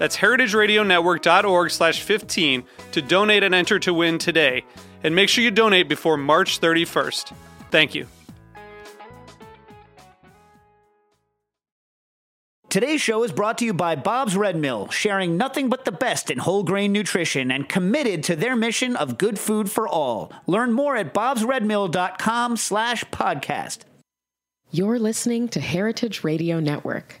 That's heritageradionetwork.org slash 15 to donate and enter to win today. And make sure you donate before March 31st. Thank you. Today's show is brought to you by Bob's Red Mill, sharing nothing but the best in whole grain nutrition and committed to their mission of good food for all. Learn more at bobsredmill.com slash podcast. You're listening to Heritage Radio Network.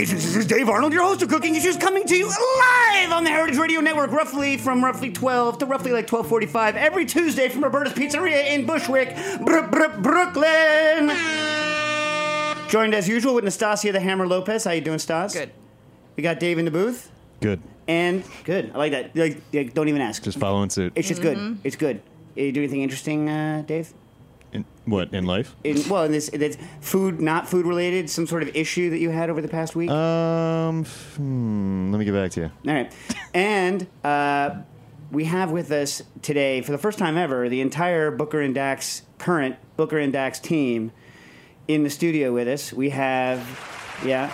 Issues. This is Dave Arnold, your host of Cooking Issues, coming to you live on the Heritage Radio Network, roughly from roughly 12 to roughly like 12:45 every Tuesday from Roberta's Pizzeria in Bushwick, Br- Br- Brooklyn. Joined as usual with Nastassia the Hammer Lopez. How you doing, Stas? Good. We got Dave in the booth, Good. and good. I like that. Like, like, don't even ask. Just following suit. It's just good. It's good. You do anything interesting, uh, Dave? In, what in life? In, well, in this, that's food, not food related. Some sort of issue that you had over the past week. Um, hmm, let me get back to you. All right. And uh, we have with us today, for the first time ever, the entire Booker and Dax, current Booker and Dax team in the studio with us. We have, yeah,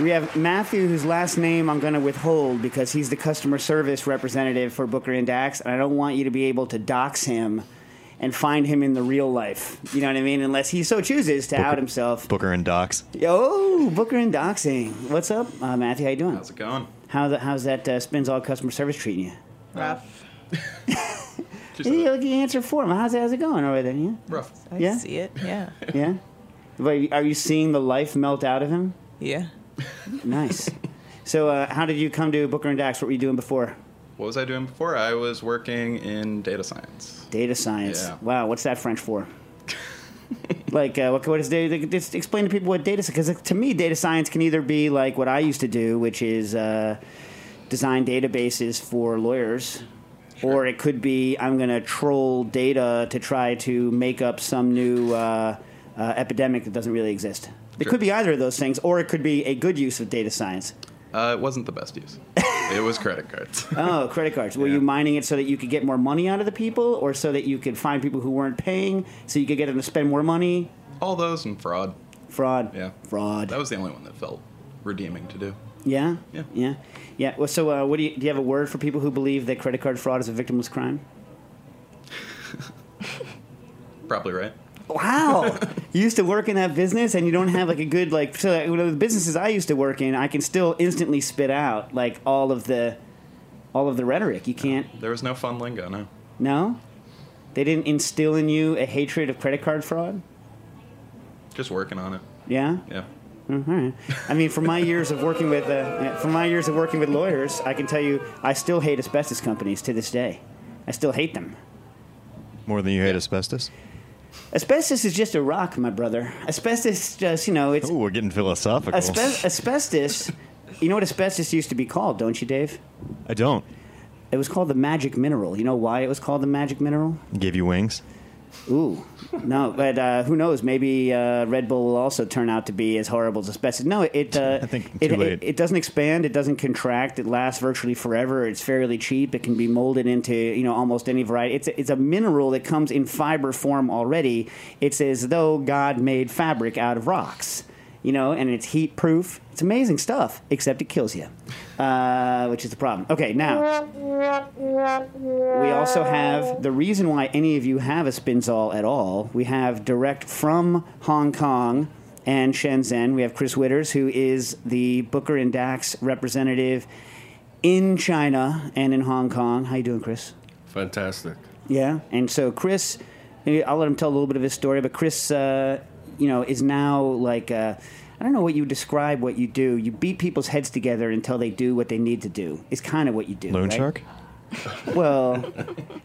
we have Matthew, whose last name I'm going to withhold because he's the customer service representative for Booker and Dax, and I don't want you to be able to dox him and find him in the real life. You know what I mean? Unless he so chooses to out himself. Booker and Docs. Yo, Booker and Doxing. What's up, uh, Matthew? How you doing? How's it going? How the, how's that uh, Spinzall customer service treating you? Rough. Just Yeah, a- look, you answer for him. How's, how's it going over there? Yeah, rough. I Yeah? see it. Yeah. yeah. But are you seeing the life melt out of him? Yeah. Nice. so, uh, how did you come to Booker and Dax? What were you doing before? What was I doing before? I was working in data science. Data science. Yeah. Wow, what's that French for? like, uh, what, what is data? Just explain to people what data. Science. Because to me, data science can either be like what I used to do, which is uh, design databases for lawyers, or it could be I'm going to troll data to try to make up some new uh, uh, epidemic that doesn't really exist. It Sure. could be either of those things, or it could be a good use of data science. Uh, it wasn't the best use. It was credit cards. Oh, credit cards. Were Yeah. you mining it so that you could get more money out of the people, or so that you could find people who weren't paying, so you could get them to spend more money? All those and fraud. Fraud. Yeah. Fraud. That was the only one that felt redeeming to do. yeah. Yeah. Yeah. Yeah. Well, so uh, what do you do? You have a word for people who believe that credit card fraud is a victimless crime? Probably right. Wow. you used to work in that business, and you don't have like a good like. So like, you know, the businesses I used to work in, I can still instantly spit out like all of the, all of the rhetoric. You can't. There was no fun lingo, no. No. They didn't instill in you a hatred of credit card fraud. Just working on it. Yeah. Yeah. Mm, all right. I mean, from my years of working with uh, from my years of working with lawyers, I can tell you, I still hate asbestos companies to this day. I still hate them. More than you hate asbestos? Asbestos is just a rock, my brother. Asbestos, just you know, it's Oh, we're getting philosophical. asbe- asbestos. You know what asbestos used to be called, don't you, Dave? I don't. It was called the magic mineral. You know why it was called the magic mineral? Gave you wings. Ooh, no, but uh, who knows? Maybe uh, Red Bull will also turn out to be as horrible as asbestos. No, it. Uh, I think it, it, it doesn't expand. It doesn't contract. It lasts virtually forever. It's fairly cheap. It can be molded into you know almost any variety. It's a, it's a mineral that comes in fiber form already. It's as though God made fabric out of rocks. You know, and it's heat proof. It's amazing stuff, except it kills you, uh, which is the problem. Okay, now we also have the reason why any of you have a Spinzall at all. We have direct from Hong Kong and Shenzhen. We have Chris Witters, who is the Booker and Dax representative in China and in Hong Kong. How you doing, Chris? Fantastic. Yeah, and so Chris, I'll let him tell a little bit of his story. But Chris, uh, you know, is now like uh, I don't know what you describe what you do. You beat people's heads together until they do what they need to do. Is kind of what you do. Loan right? shark? Well,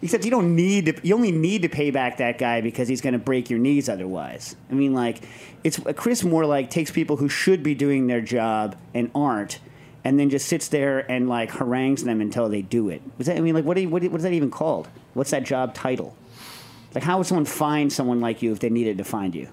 except you don't need to. You only need to pay back that guy because he's going to break your knees otherwise. I mean, like it's Chris more like takes people who should be doing their job and aren't, and then just sits there and like harangues them until they do it. Was that? I mean, like what? Do you, what, what is that even called? What's that job title? Like, how would someone find someone like you if they needed to find you?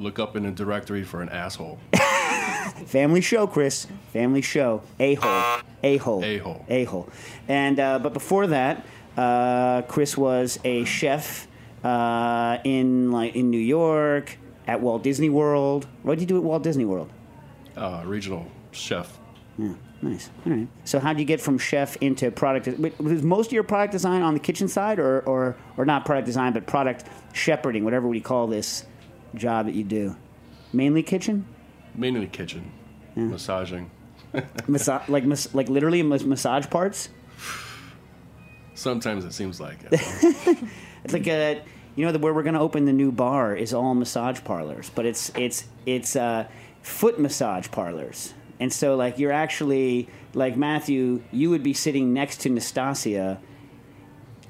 Look up in the directory for an asshole. Family show, Chris. Family show. A hole. A hole. A-hole. A hole. And uh, but before that, uh, Chris was a chef uh, in like in New York at Walt Disney World. What did you do at Walt Disney World? Uh, regional chef. Yeah, nice. All right. So how do you get from chef into product? Was most of your product design on the kitchen side, or or or not product design, but product shepherding, whatever we call this job that you do? Mainly kitchen. Mainly kitchen. Massaging. Massa- like mas- like literally mas- massage parts. Sometimes it seems like it. It's like a, you know, the, where we're going to open the new bar is all massage parlors, but it's it's it's uh, foot massage parlors, and so like you're actually like Matthew, you would be sitting next to Nastassia,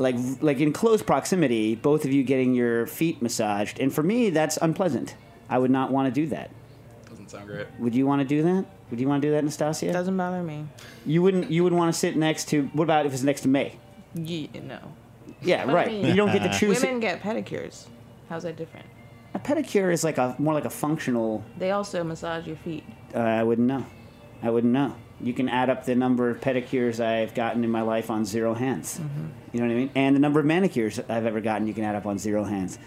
like like in close proximity, both of you getting your feet massaged, and for me that's unpleasant. I would not want to do that. Doesn't sound great. Would you want to do that? Would you want to do that, Nastassia? Doesn't bother me. you wouldn't. You would want to sit next to. What about if it's next to me? Yeah, no. Yeah, What do right. you mean? You don't get to choose. Women get pedicures. How's that different? A pedicure is like a more like a functional They also massage your feet. Uh, I wouldn't know. I wouldn't know. You can add up the number of pedicures I've gotten in my life on zero hands. You know what I mean? And the number of manicures I've ever gotten, you can add up on zero hands.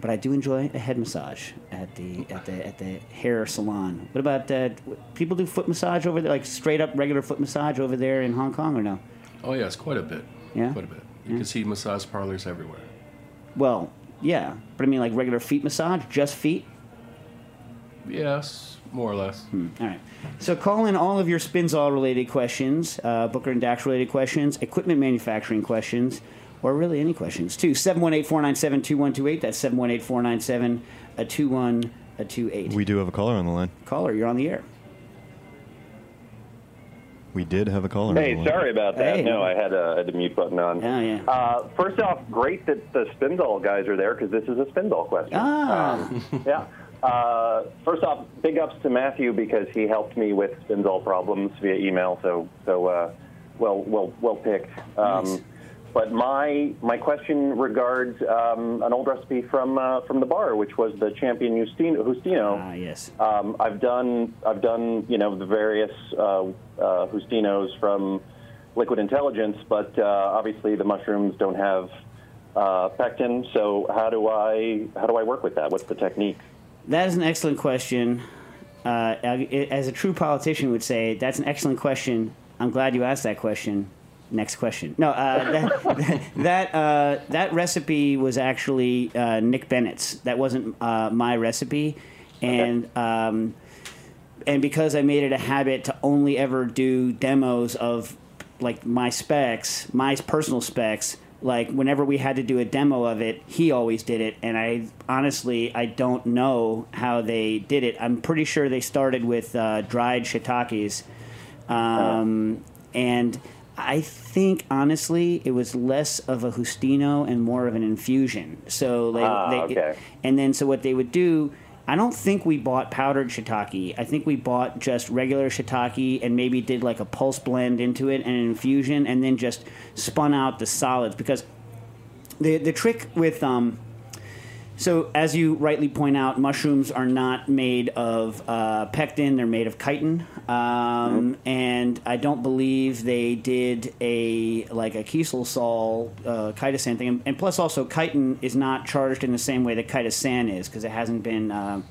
But I do enjoy a head massage at the at the at the hair salon. What about uh, people do foot massage over there, like straight up regular foot massage over there in Hong Kong, or no? oh, yes, quite a bit. Yeah? Quite a bit. You can see massage parlors everywhere. Well, yeah, but I mean like regular feet massage, just feet. Yes, more or less. All right. So call in all of your Spinzall related questions, uh, Booker and Dax related questions, equipment manufacturing questions, or really any questions to 718 497 2128. That's 718 497 2128. We do have a caller on the line. Caller, you're on the air. We did have a caller. Hey, sorry about that. Hey. No, I had, a, had the mute button on. Oh, yeah. Uh, first off, great that the Spinzall guys are there because this is a Spinzall question. Ah. Um, yeah. Uh, first off, big ups to Matthew because he helped me with Spinzall problems via email. So, so uh, well, well, well picked. Um, Nice. But my my question regards um, an old recipe from uh, from the bar, which was the Champignon Justino. Justino. Ah, yes. Um, I've done I've done you know the various uh, uh, Justinos from Liquid Intelligence, but uh, obviously the mushrooms don't have uh, pectin. So how do I how do I work with that? What's the technique? That is an excellent question. Uh, as a true politician would say, that's an excellent question. I'm glad you asked that question. Next question. No, uh, that that, uh, that recipe was actually uh, Nick Bennett's. That wasn't uh, my recipe, and um, and because I made it a habit to only ever do demos of like my specs, my personal specs. Like whenever we had to do a demo of it, he always did it, and I honestly I don't know how they did it. I'm pretty sure they started with uh, dried shiitakes, um, and I think honestly it was less of a Justino and more of an infusion. So like, Ah, they, okay. and then so what they would do, I don't think we bought powdered shiitake. I think we bought just regular shiitake and maybe did like a pulse blend into it and an infusion, and then just spun out the solids because the the trick with um. So, as you rightly point out, mushrooms are not made of uh, pectin; they're made of chitin, um, and I don't believe they did a like a Kieselsol uh, chitosan thing. And, and plus, also chitin is not charged in the same way that chitosan is because it hasn't been uh,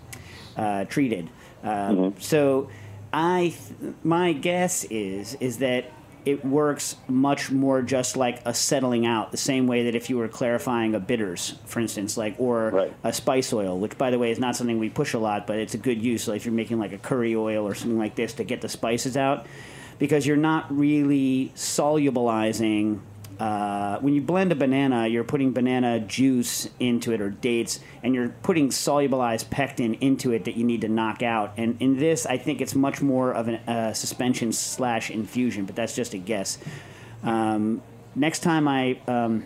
uh, treated. Uh, So, I th- my guess is is that it works much more just like a settling out, the same way that if you were clarifying a bitters, for instance, like or Right. a spice oil, which by the way is not something we push a lot, but it's a good use. Like if you're making like a curry oil or something like this to get the spices out, because you're not really solubilizing. Uh, when you blend a banana, you're putting banana juice into it or dates, and you're putting solubilized pectin into it that you need to knock out. And in this, I think it's much more of a uh, suspension slash infusion, but that's just a guess. Um, next time I. Um,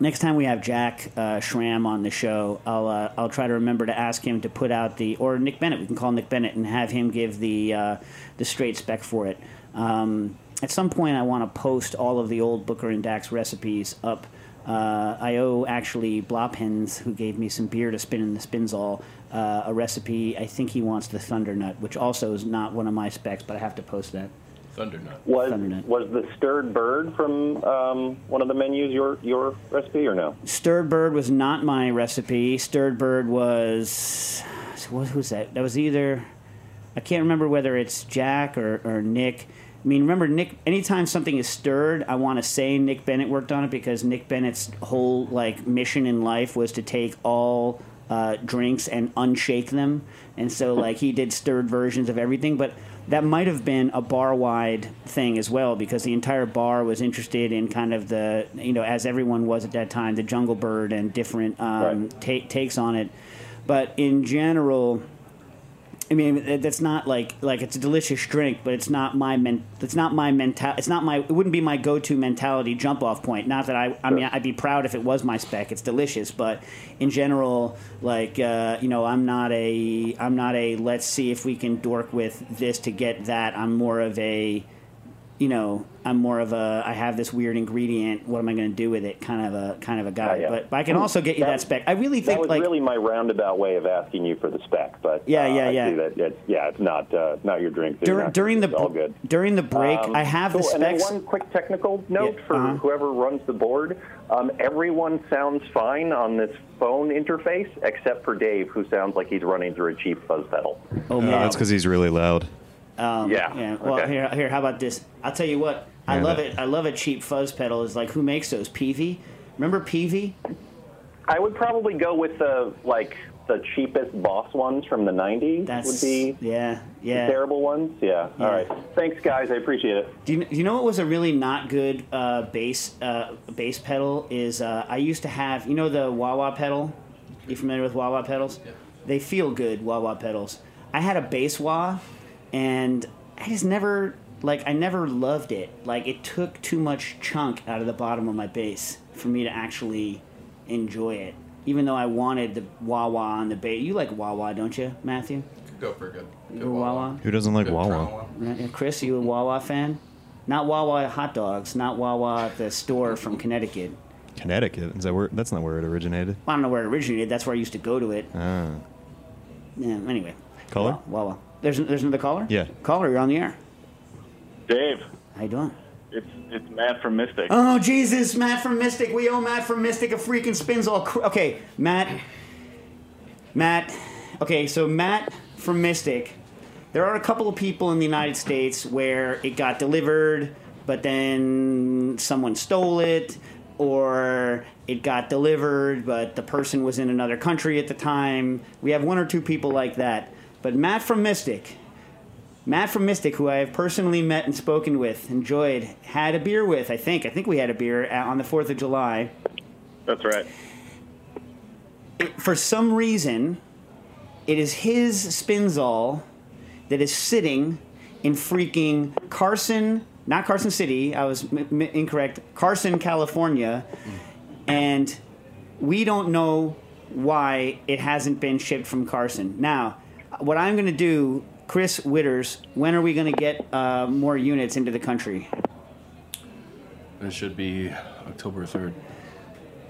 next time we have Jack uh, on the show, I'll uh, I'll try to remember to ask him to put out the or Nick Bennett. We can call Nick Bennett and have him give the uh, the straight spec for it. Um, at some point, I want to post all of the old Booker and Dax recipes up. Uh, I owe actually Blopens, who gave me some beer to spin in the Spinzall, uh, a recipe. I think he wants the Thunder Nut, which also is not one of my specs, but I have to post that. Thundernut. Was Thundernut. was the stirred bird from um, one of the menus your your recipe or no? Stirred bird was not my recipe. Stirred bird was what who's that? That was either I can't remember whether it's Jack or, or Nick. I mean, remember Nick? Anytime something is stirred, I want to say Nick Bennett worked on it because Nick Bennett's whole like mission in life was to take all uh, drinks and unshake them, and so like he did stirred versions of everything. But that might have been a bar wide thing as well because the entire bar was interested in kind of the you know as everyone was at that time the Jungle Bird and different um, Right. ta- takes on it. But in general, I mean, that's not like like it's a delicious drink, but it's not my men. It's not my mental. It's not my. It wouldn't be my go-to mentality jump off point. Not that I. I mean, I'd be proud if it was my spec. It's delicious, but in general, like uh, you know, I'm not a. I'm not a. Let's see if we can dork with this to get that. I'm more of a. You know, I'm more of a. I have this weird ingredient. What am I going to do with it? Kind of a kind of a guy. Oh, yeah. But, but I can also get you that, That- spec. I really think That think was like really my roundabout way of asking you for the spec, but Yeah, uh, yeah, I yeah. see that it's, yeah, it's not uh, not your drink. dur- not- during the it's all good. during the break, Um, I have cool. the And specs. one quick technical note Yeah, for uh-huh. whoever runs the board. Um, everyone sounds fine on this phone interface except for Dave, who sounds like he's running through a cheap fuzz pedal. oh Uh, that's because he's really loud. Um, Yeah, Yeah. Well, okay. here, here. How about this? I'll tell you what. I Yeah, love that- it. I love a cheap fuzz pedal. Is like who makes those? Peavey. Remember Peavey? I would probably go with the like the cheapest Boss ones from the '90s. That's would be yeah, the yeah. terrible ones. Yeah. Yeah. All right. Thanks, guys. I appreciate it. Do you, do you know what was a really not good uh, bass uh, bass pedal? Is uh, I used to have you know the wah wah pedal. You familiar with wah wah pedals? Yeah. They feel good wah wah pedals. I had a bass wah, and I just never like I never loved it. Like it took too much chunk out of the bottom of my bass for me to actually enjoy it. Even though I wanted the wah wah on the bass. You like wah wah, don't you, Matthew? Go for a good. You a Wawa? Who doesn't like Good Wawa? Wawa. Right, Uh, Chris, you a Wawa fan? Not Wawa hot dogs, not Wawa at the store from Connecticut. Connecticut. Is that where? That's not where it originated. I don't know where it originated. That's where I used to go to it. Ah. Yeah. Anyway. Caller? Wa- Wawa. There's there's another caller. Yeah. Caller, you're on the air. Dave, How you doing? it's it's Matt from Mystic. Oh Jesus, Matt from Mystic. We owe Matt from Mystic a freaking Spinzall. Cr- okay, Matt. Matt. Okay, so Matt from Mystic. There are a couple of people in the United States where it got delivered, but then someone stole it, or it got delivered, but the person was in another country at the time. We have one or two people like that. But Matt from Mystic, Matt from Mystic, who I have personally met and spoken with, enjoyed, had a beer with, I think. I think we had a beer uh, on the 4th of July. That's right. For some reason, it is his Spinzall that is sitting in freaking Carson, not Carson City, I was m- m- incorrect, Carson, California, and we don't know why it hasn't been shipped from Carson. Now, what I'm going to do, Chris Witters, when are we going to get uh, more units into the country? It should be October 3rd.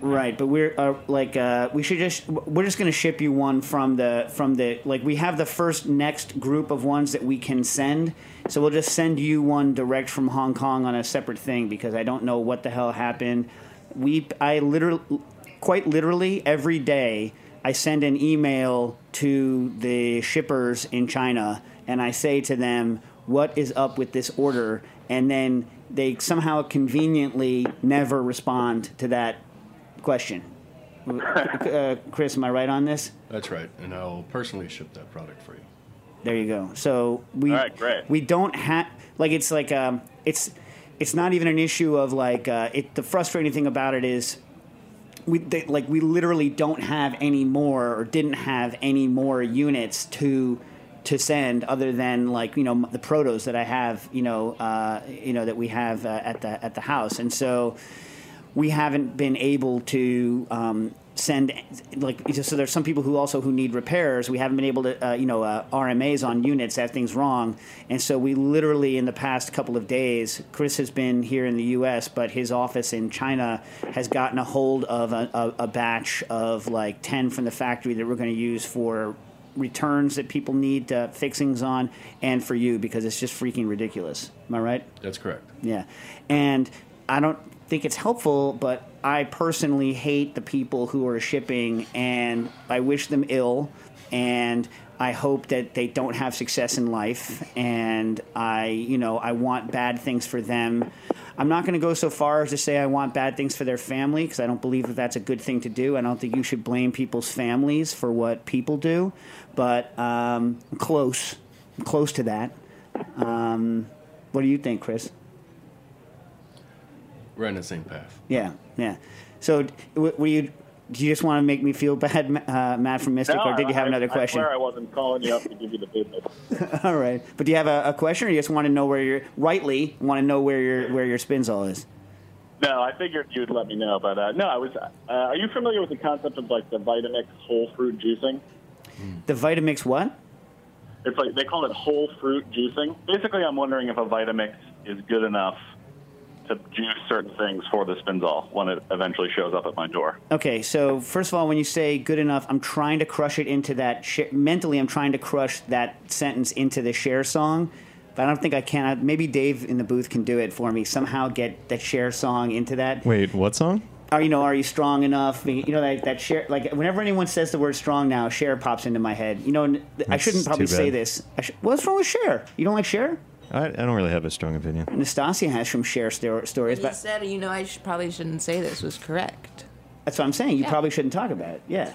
Right, but we're uh, like uh, we should just we're just going to ship you one from the from the like we have the first next group of ones that we can send. So we'll just send you one direct from Hong Kong on a separate thing because I don't know what the hell happened. We I literally quite literally every day I send an email to the shippers in China and I say to them what is up with this order and then they somehow conveniently never respond to that question. uh, Chris, am I right on this? That's right. And I'll personally ship that product for you. There you go. So we All right, great. we don't have like it's like um it's it's not even an issue of like uh, it. The frustrating thing about it is we they, like we literally don't have any more or didn't have any more units to to send other than like you know the protos that I have you know uh, you know that we have uh, at the at the house. And so we haven't been able to um, send like so there's some people who also who need repairs we haven't been able to uh, you know uh, RMAs on units that things wrong and so we literally in the past couple of days Chris has been here in the US but his office in China has gotten a hold of a, a, a batch of like 10 from the factory that we're going to use for returns that people need uh, fixings on and for you because it's just freaking ridiculous am I right That's correct. yeah. And I don't think it's helpful, but I personally hate the people who are shipping and I wish them ill and I hope that they don't have success in life and I, you know, I want bad things for them. I'm not going to go so far as to say I want bad things for their family because I don't believe that that's a good thing to do. I don't think you should blame people's families for what people do, but um, I'm close. I'm close to that. Um, what do you think, Chris? We're on the same path. Yeah, yeah. So, w- were you? Do you just want to make me feel bad, uh, Matt from Mystic, No, or did you have I- another I question? swear I wasn't calling you up to give you the business. All right, but do you have a, a question, or you just want to know where your rightly want to know where your where your spinzall is? No, I figured you'd let me know, but uh, no, I was. Uh, are you familiar with the concept of like the Vitamix whole fruit juicing? The Vitamix what? It's like they call it whole fruit juicing. Basically, I'm wondering if a Vitamix is good enough to juice certain things for the Spinzall when it eventually shows up at my door. Okay, so first of all, when you say good enough, I'm trying to crush it into that sh- mentally. I'm trying to crush that sentence into the Cher song, but I don't think I can. I- Maybe Dave in the booth can do it for me. Somehow get that Cher song into that. Wait, what song? Are you know? Are you strong enough? You know that that Cher. Like whenever anyone says the word strong now, Cher pops into my head. You know, and I shouldn't probably say this. I sh- what's wrong with Cher? You don't like Cher? I, I don't really have a strong opinion. Nastassia has some Cher sto- stories, You but said, you know, I should, probably shouldn't say this was correct. That's what I'm saying. You Yeah. probably shouldn't talk about it. Yeah.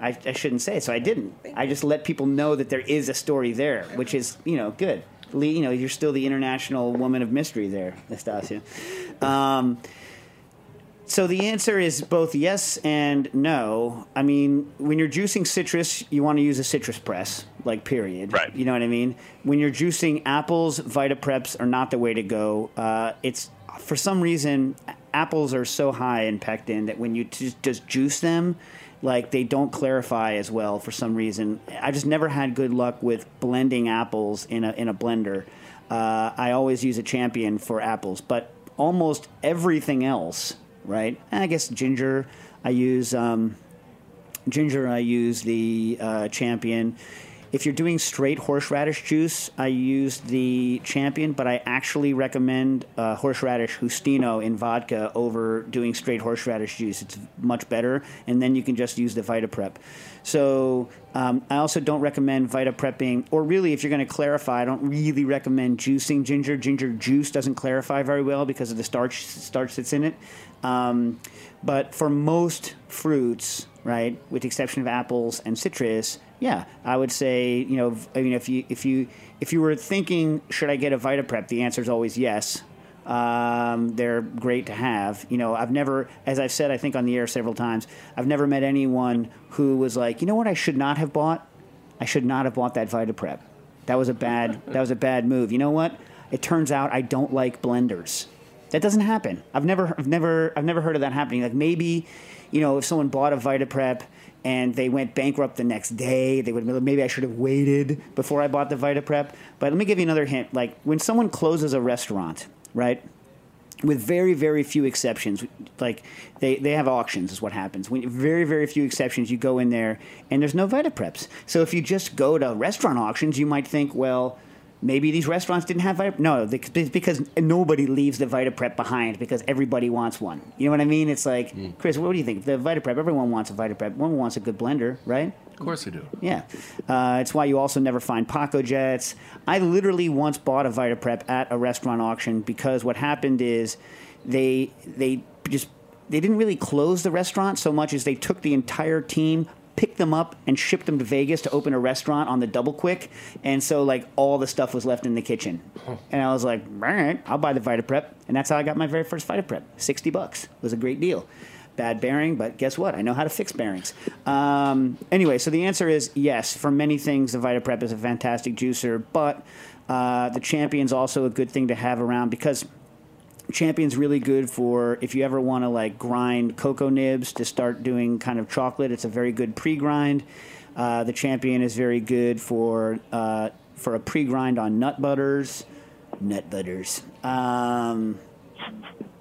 I, I shouldn't say it, so I didn't. I just let people know that there is a story there, which is, you know, good. Lee, you know, you're still the international woman of mystery there, Nastasia. Um, so the answer is both yes and no. I mean, when you're juicing citrus, you want to use a citrus press, like period. Right. You know what I mean? When you're juicing apples, Vitapreps are not the way to go. Uh, it's for some reason apples are so high in pectin that when you just, just juice them, like they don't clarify as well for some reason. I just never had good luck with blending apples in a in a blender. Uh, I always use a champion for apples, but almost everything else, right? I guess ginger. I use um, ginger. I use the uh, champion. If you're doing straight horseradish juice, I use the champion, but I actually recommend uh, horseradish Justino in vodka over doing straight horseradish juice. It's much better, and then you can just use the VitaPrep. So um, I also don't recommend VitaPrepping, or really, if you're going to clarify, I don't really recommend juicing ginger. Ginger juice doesn't clarify very well because of the starch starch that's in it. Um, but for most fruits, right, with the exception of apples and citrus, yeah, I would say, you know, I mean, if you if you if you were thinking, should I get a VitaPrep? The answer is always yes. Um, they're great to have. You know, I've never, as I've said, I think on the air several times, I've never met anyone who was like, you know what, I should not have bought. I should not have bought that VitaPrep. That was a bad. that was a bad move. You know what? It turns out I don't like blenders. That doesn't happen. I've never, I've never, I've never heard of that happening. Like maybe, you know, if someone bought a VitaPrep and they went bankrupt the next day. They would maybe I should have waited before I bought the VitaPrep. But let me give you another hint. Like when someone closes a restaurant, right? with very very few exceptions like they, they have auctions is what happens when very very few exceptions you go in there and there's no vitapreps so if you just go to restaurant auctions you might think well maybe these restaurants didn't have vitaprep no because nobody leaves the vitaprep behind because everybody wants one. You know what i mean? It's like chris what do you think? The vitaprep everyone wants a vitaprep everyone wants a good blender right? Of course they do. yeah. Uh, it's why you also never find Pacojets. I literally once bought a Vitaprep at a restaurant auction because what happened is they they just they didn't really close the restaurant so much as they took the entire team picked them up and shipped them to Vegas to open a restaurant on the double quick and so like all the stuff was left in the kitchen and I was like all right I'll buy the Vitaprep and that's how I got my very first Vitaprep 60 bucks it was a great deal bad bearing, but guess what? I know how to fix bearings. Um, anyway, so the answer is yes. For many things, the VitaPrep is a fantastic juicer, but uh, the Champion's also a good thing to have around because Champion's really good for if you ever want to like grind cocoa nibs to start doing kind of chocolate. It's a very good pre-grind. Uh, the Champion is very good for uh, for a pre-grind on nut butters. Nut butters. Um,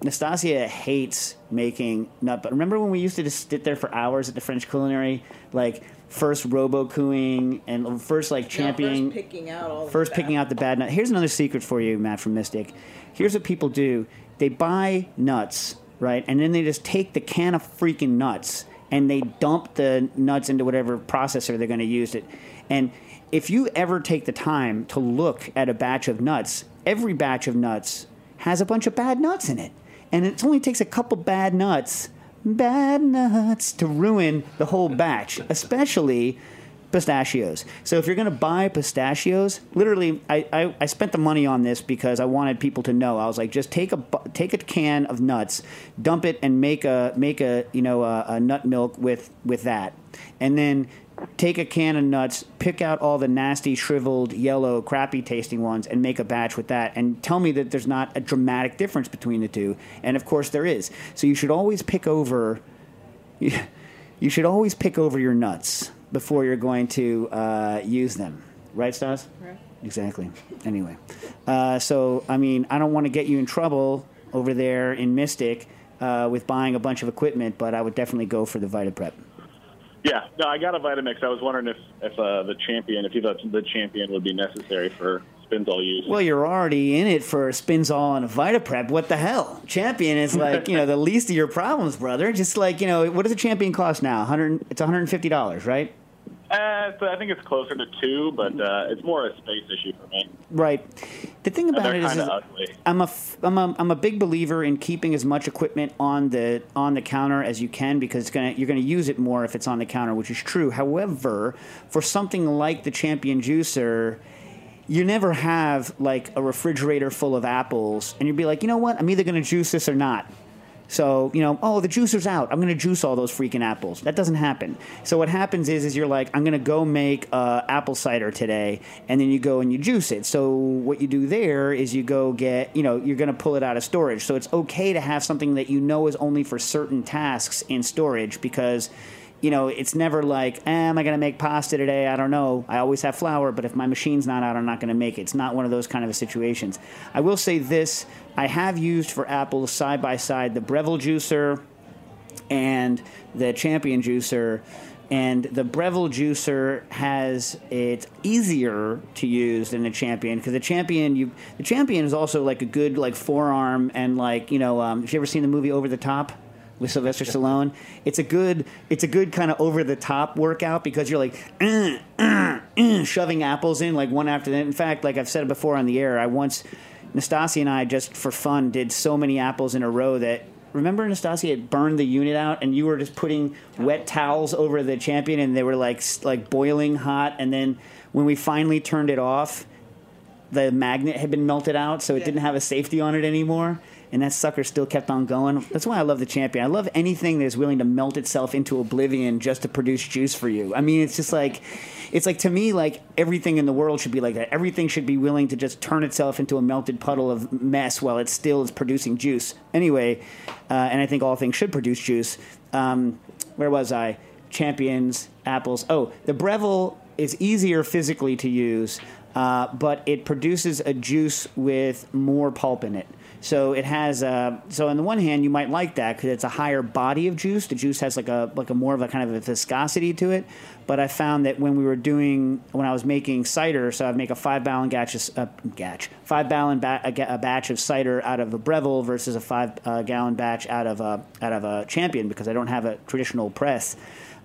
Nastassia hates making nut butter. Remember when we used to just sit there for hours at the French Culinary, like first robo cooing and first like championing, first picking out all the first bad- picking out the bad nut. Here's another secret for you, Matt from Mystic. Here's what people do: they buy nuts, right, and then they just take the can of freaking nuts and they dump the nuts into whatever processor they're going to use it. And if you ever take the time to look at a batch of nuts, every batch of nuts has a bunch of bad nuts in it. And it only takes a couple bad nuts, bad nuts, to ruin the whole batch, especially pistachios. So if you're going to buy pistachios, literally, I, I, I spent the money on this because I wanted people to know. I was like, just take a take a can of nuts, dump it, and make a make a you know a, a nut milk with with that, and then take a can of nuts, pick out all the nasty, shriveled, yellow, crappy tasting ones, and make a batch with that. And tell me that there's not a dramatic difference between the two. And of course, there is. So you should always pick over. You should always pick over your nuts before you're going to uh, use them. Right, Stas? Right. Exactly. Anyway, uh, so I mean, I don't want to get you in trouble over there in Mystic uh, with buying a bunch of equipment, but I would definitely go for the VitaPrep. Yeah, no, I got a Vitamix. I was wondering if, if uh, the champion, if you thought the champion would be necessary for Spinzall use. Well, you're already in it for Spinzall and a VitaPrep. What the hell? Champion is like, you know, the least of your problems, brother. Just like, you know, what does a champion cost now? 100 it's $150, right? Uh, so I think it's closer to two, but uh, it's more a space issue for me. Right. The thing about it is, is. I'm a, f- I'm, a, I'm a big believer in keeping as much equipment on the on the counter as you can because it's gonna you're gonna use it more if it's on the counter, which is true. However, for something like the Champion Juicer, you never have like a refrigerator full of apples, and you'd be like, you know what, I'm either gonna juice this or not. So you know, oh, the juicer's out. I'm going to juice all those freaking apples. That doesn't happen. So what happens is, is you're like, I'm going to go make uh, apple cider today, and then you go and you juice it. So what you do there is you go get, you know, you're going to pull it out of storage. So it's okay to have something that you know is only for certain tasks in storage because you know, it's never like, eh, am I going to make pasta today? I don't know. I always have flour, but if my machine's not out, I'm not going to make it. It's not one of those kind of situations. I will say this I have used for apples side by side the Breville juicer and the Champion juicer. And the Breville juicer has it's easier to use than the Champion because the Champion you the Champion is also like a good like forearm and like you know um, have you ever seen the movie Over the Top? With Sylvester Stallone. It's a good it's a good kind of over the top workout because you're like uh, uh, uh, shoving apples in like one after the In fact, like I've said it before on the air, I once Nastassia and I just for fun did so many apples in a row that remember Nastassia had burned the unit out and you were just putting wet towels over the champion and they were like like boiling hot and then when we finally turned it off the magnet had been melted out, so it didn't have a safety on it anymore. And that sucker still kept on going. That's why I love the champion. I love anything that is willing to melt itself into oblivion just to produce juice for you. I mean, it's just like, it's like to me, like everything in the world should be like that. Everything should be willing to just turn itself into a melted puddle of mess while it still is producing juice. Anyway, uh, and I think all things should produce juice. Um, where was I? champions apples. Oh, the Breville is easier physically to use, uh, but it produces a juice with more pulp in it. So it has. Uh, so on the one hand, you might like that because it's a higher body of juice. The juice has like a like a more of a kind of a viscosity to it. But I found that when we were doing when I was making cider, so I'd make a five gallon batch, of, uh, batch five gallon ba- a, a batch of cider out of a Breville versus a five uh, gallon batch out of a out of a Champion because I don't have a traditional press.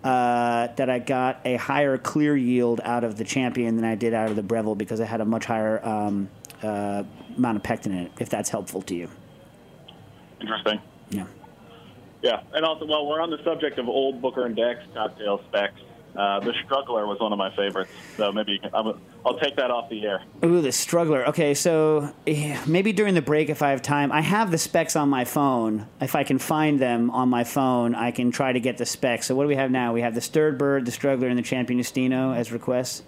Uh, that I got a higher clear yield out of the Champion than I did out of the Breville because I had a much higher um, uh, amount of pectin in it. If that's helpful to you, Interesting. yeah. Yeah, and also while we're on the subject of old Booker and Dax cocktail specs, uh, the Struggler was one of my favorites. So maybe I'm, I'll take that off the air. Ooh, the struggler. Okay, so eh, maybe during the break, if I have time, I have the specs on my phone. If I can find them on my phone, I can try to get the specs. So what do we have now? We have the stirred bird, the struggler, and the champion Estino as requests.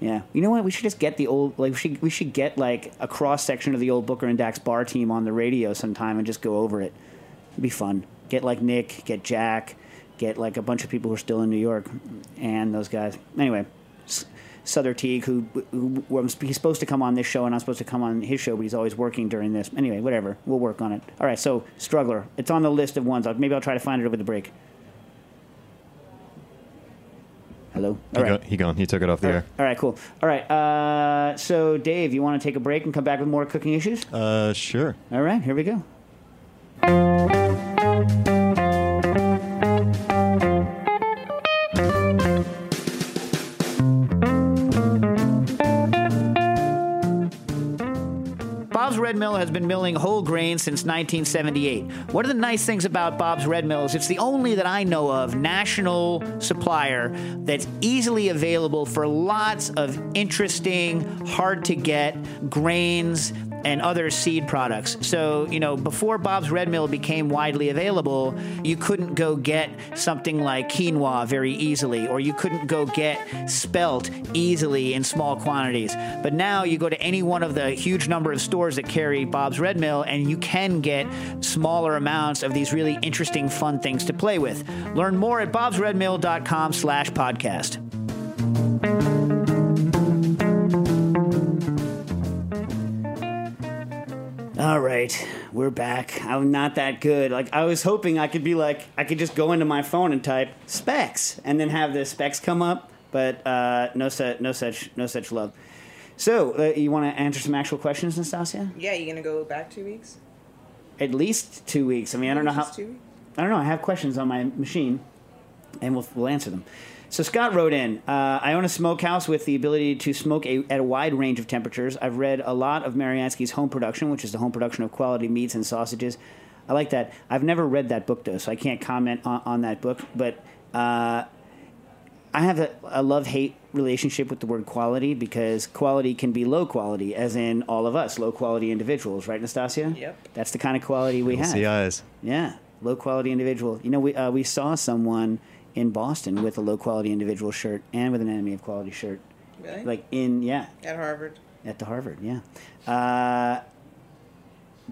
Yeah, you know what? We should just get the old like we should we should get like a cross section of the old Booker and Dax bar team on the radio sometime and just go over it. It'd be fun. Get like Nick, get Jack, get like a bunch of people who are still in New York, and those guys. Anyway, S- Souther Teague, who, who, who he's supposed to come on this show, and I'm supposed to come on his show, but he's always working during this. Anyway, whatever. We'll work on it. All right. So Struggler, it's on the list of ones. I'll, maybe I'll try to find it over the break. Hello. He, All go, he gone. He took it off the All air. right. All right, cool. All right. Uh, so, Dave, you want to take a break and come back with more cooking issues? Uh, sure. All right, here we go. Bob's Red Mill has been milling whole grain since 1978. One of the nice things about Bob's Red Mill is it's the only that I know of national supplier that's easily available for lots of interesting, hard to get grains and other seed products. So, you know, before Bob's Red Mill became widely available, you couldn't go get something like quinoa very easily, or you couldn't go get spelt easily in small quantities. But now you go to any one of the huge number of stores that carry Bob's Red Mill, and you can get smaller amounts of these really interesting, fun things to play with. Learn more at bobsredmill.com slash podcast. All right, we're back. I'm not that good. Like I was hoping I could be like I could just go into my phone and type specs and then have the specs come up, but uh, no such no such no such love. So uh, you want to answer some actual questions, Nastassia? Yeah, you gonna go back two weeks? At least two weeks. I mean, I don't know how. Just two weeks? I don't know. I have questions on my machine, and we'll, we'll answer them. So Scott wrote in, uh, I own a smokehouse with the ability to smoke a, at a wide range of temperatures. I've read a lot of Marianski's Home Production, which is the home production of quality meats and sausages. I like that. I've never read that book though, so I can't comment on, on that book. But uh, I have a, a love hate relationship with the word quality because quality can be low quality, as in all of us, low quality individuals, right, Nastassia? Yep. That's the kind of quality we have. See eyes. Yeah, low quality individual. You know, we uh, we saw someone in Boston with a low quality individual shirt and with an enemy of quality shirt. Really? Like in yeah, At Harvard. at the Harvard, yeah. Uh,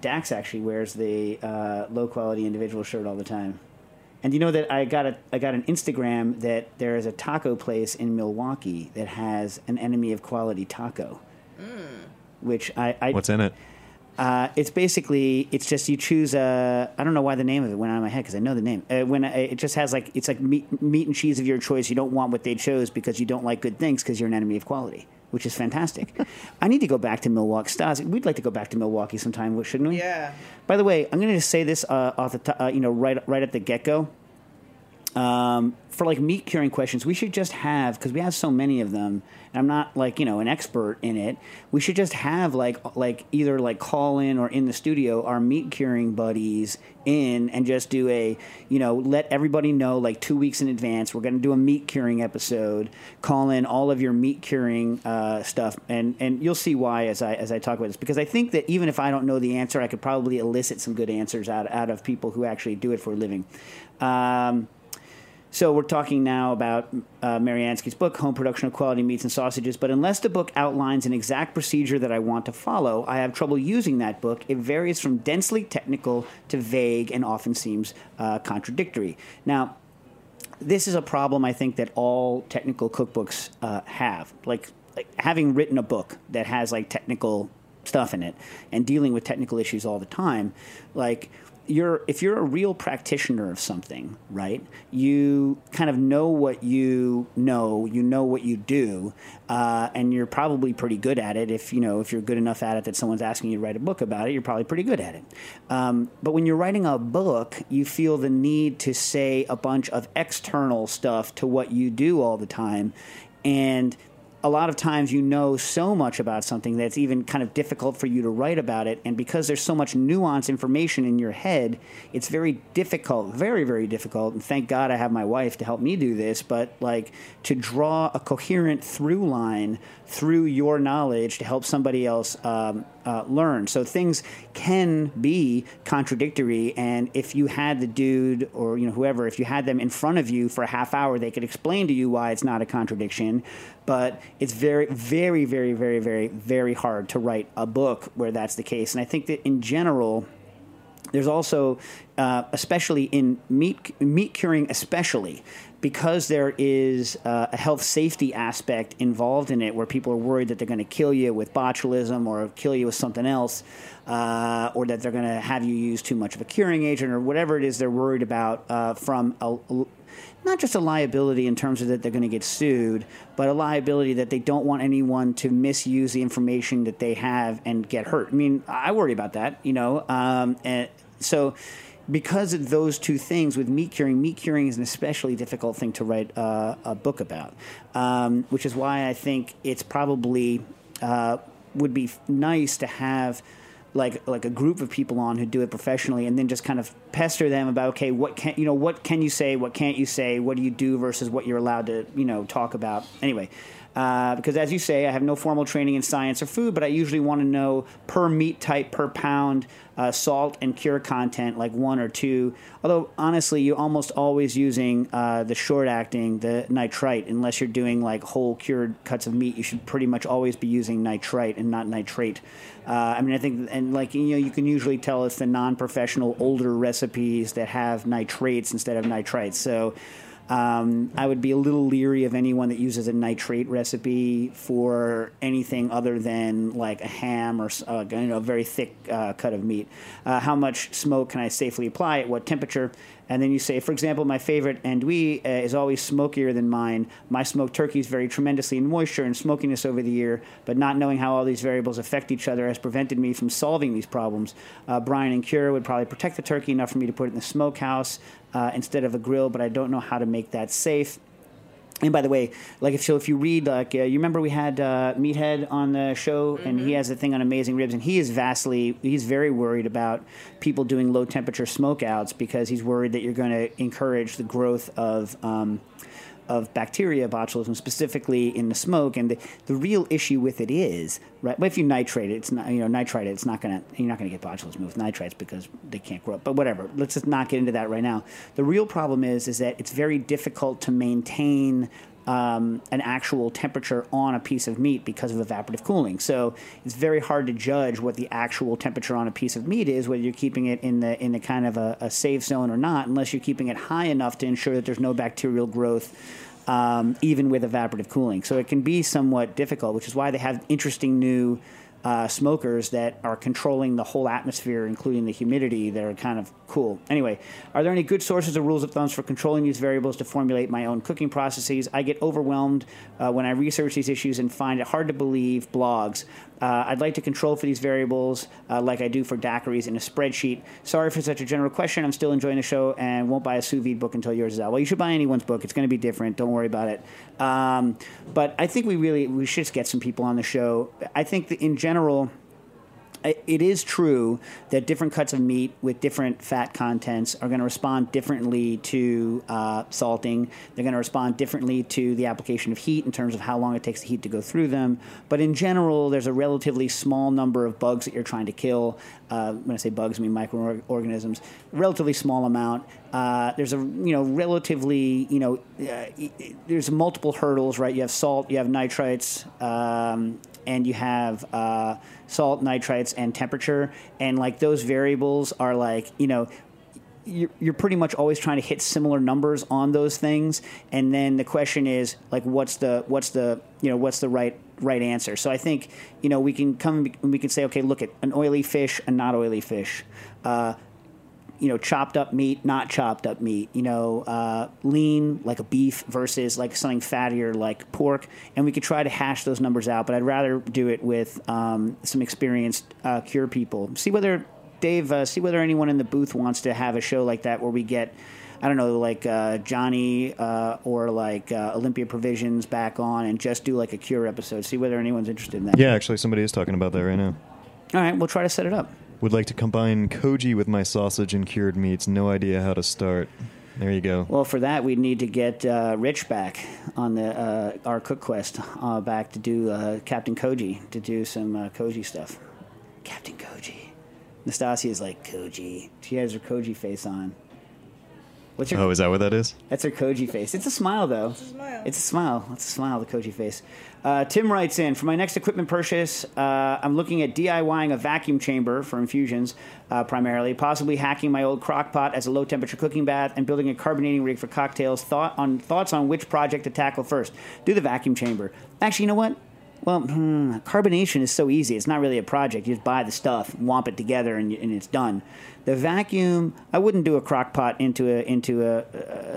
Dax actually wears the uh, low quality individual shirt all the time. And you know that I got a I got an Instagram that there is a taco place in Milwaukee that has an enemy of quality taco. Which I, I What's in it? Uh, it's basically it's just you choose a I don't know why the name of it went out of my head because I know the name. Uh, when I, it just has like it's like meat, meat and cheese of your choice. You don't want what they chose because you don't like good things because you're an enemy of quality, which is fantastic. I need to go back to Milwaukee. Stas, we'd like to go back to Milwaukee sometime, shouldn't we? Yeah. By the way, I'm going to just say this uh, off the top, uh, you know right right at the get go. Um, for like meat curing questions, we should just have because we have so many of them. I'm not like you know an expert in it. We should just have like like either like call in or in the studio our meat curing buddies in and just do a you know let everybody know like two weeks in advance we're going to do a meat curing episode. Call in all of your meat curing uh, stuff and and you'll see why as I as I talk about this because I think that even if I don't know the answer, I could probably elicit some good answers out out of people who actually do it for a living. Um, so we're talking now about uh, Marianski's book, Home Production of Quality Meats and Sausages. But unless the book outlines an exact procedure that I want to follow, I have trouble using that book. It varies from densely technical to vague and often seems uh, contradictory. Now, this is a problem I think that all technical cookbooks uh, have. Like, like having written a book that has like technical stuff in it and dealing with technical issues all the time, like you're if you're a real practitioner of something, right? You kind of know what you know, you know what you do, uh, and you're probably pretty good at it. If you know if you're good enough at it that someone's asking you to write a book about it, you're probably pretty good at it. Um, but when you're writing a book, you feel the need to say a bunch of external stuff to what you do all the time, and a lot of times you know so much about something that it's even kind of difficult for you to write about it. And because there's so much nuanced information in your head, it's very difficult, very, very difficult. And thank God I have my wife to help me do this. But like to draw a coherent through line through your knowledge to help somebody else um, uh, learn. So things can be contradictory, and if you had the dude or you know whoever, if you had them in front of you for a half hour, they could explain to you why it's not a contradiction. But it's very, very, very, very, very, very hard to write a book where that's the case. And I think that in general. There's also, uh, especially in meat meat curing, especially because there is uh, a health safety aspect involved in it, where people are worried that they're going to kill you with botulism or kill you with something else, uh, or that they're going to have you use too much of a curing agent or whatever it is they're worried about uh, from a, not just a liability in terms of that they're going to get sued, but a liability that they don't want anyone to misuse the information that they have and get hurt. I mean, I worry about that, you know, um, and so because of those two things with meat curing, meat curing is an especially difficult thing to write uh, a book about, um, which is why I think it's probably uh, would be nice to have like like a group of people on who do it professionally and then just kind of pester them about okay what can you know what can you say what can't you say what do you do versus what you're allowed to you know talk about. Anyway uh, because as you say, I have no formal training in science or food, but I usually want to know per meat type, per pound, uh, salt and cure content, like one or two. Although honestly, you're almost always using uh, the short acting, the nitrite, unless you're doing like whole cured cuts of meat. You should pretty much always be using nitrite and not nitrate. Uh, I mean, I think, and like you know, you can usually tell it's the non-professional older recipes that have nitrates instead of nitrites. So. Um, I would be a little leery of anyone that uses a nitrate recipe for anything other than like a ham or uh, you know, a very thick uh, cut of meat. Uh, how much smoke can I safely apply at what temperature? And then you say, for example, my favorite andouille uh, is always smokier than mine. My smoked turkeys vary tremendously in moisture and smokiness over the year, but not knowing how all these variables affect each other has prevented me from solving these problems. Uh, brine and cure would probably protect the turkey enough for me to put it in the smokehouse uh, instead of a grill, but I don't know how to make that safe. And by the way, like if so, if you read like uh, you remember we had uh, Meathead on the show, and he has a thing on amazing ribs, and he is vastly he's very worried about people doing low temperature smokeouts because he's worried that you're going to encourage the growth of. Um, of bacteria botulism specifically in the smoke and the, the real issue with it is right but if you nitrate it it's not you know nitrate it it's not gonna you're not gonna get botulism with nitrates because they can't grow up but whatever let's just not get into that right now. The real problem is is that it's very difficult to maintain um, an actual temperature on a piece of meat because of evaporative cooling. So it's very hard to judge what the actual temperature on a piece of meat is, whether you're keeping it in the in the kind of a, a safe zone or not, unless you're keeping it high enough to ensure that there's no bacterial growth. Um, even with evaporative cooling, so it can be somewhat difficult, which is why they have interesting new uh, smokers that are controlling the whole atmosphere, including the humidity, that are kind of cool. Anyway, are there any good sources or rules of thumbs for controlling these variables to formulate my own cooking processes? I get overwhelmed uh, when I research these issues and find it hard to believe blogs. Uh, I'd like to control for these variables uh, like I do for daiquiris in a spreadsheet. Sorry for such a general question. I'm still enjoying the show and won't buy a sous vide book until yours is out. Well, you should buy anyone's book. It's going to be different. Don't worry about it. Um, but I think we really we should get some people on the show. I think that in general it is true that different cuts of meat with different fat contents are going to respond differently to uh, salting. They're going to respond differently to the application of heat in terms of how long it takes the heat to go through them. But in general, there's a relatively small number of bugs that you're trying to kill. Uh, when I say bugs, I mean microorganisms. Relatively small amount. Uh, there's a you know relatively you know uh, there's multiple hurdles, right? You have salt, you have nitrites. Um, and you have uh, salt, nitrites, and temperature, and like those variables are like you know you're, you're pretty much always trying to hit similar numbers on those things, and then the question is like, what's the what's the you know what's the right right answer? So I think you know we can come we can say okay, look at an oily fish, a not oily fish. Uh, you know, chopped up meat, not chopped up meat. You know, uh, lean like a beef versus like something fattier like pork, and we could try to hash those numbers out. But I'd rather do it with um, some experienced uh, cure people. See whether Dave, uh, see whether anyone in the booth wants to have a show like that where we get. I don't know, like uh, Johnny uh, or like uh, Olympia Provisions back on and just do like a cure episode. See whether anyone's interested in that. Yeah, actually, somebody is talking about that right now. All right, we'll try to set it up. Would like to combine koji with my sausage and cured meats. No idea how to start. There you go. Well, for that, we'd need to get uh, Rich back on the uh, our Cook Quest uh, back to do uh, Captain Koji to do some uh, Koji stuff. Captain Koji. Nastassia is like Koji. She has her Koji face on. What's your? Oh, is that what that is? That's her Koji face. It's a smile, though. It's a smile. It's a smile. It's a smile. The Koji face. Uh, Tim writes in for my next equipment purchase. Uh, I'm looking at DIYing a vacuum chamber for infusions, uh, primarily, possibly hacking my old crock pot as a low temperature cooking bath, and building a carbonating rig for cocktails. Thought on thoughts on which project to tackle first. Do the vacuum chamber. Actually, you know what? Well, hmm, carbonation is so easy. It's not really a project. You just buy the stuff, womp it together, and, and it's done. The vacuum, I wouldn't do a crock pot into a into a,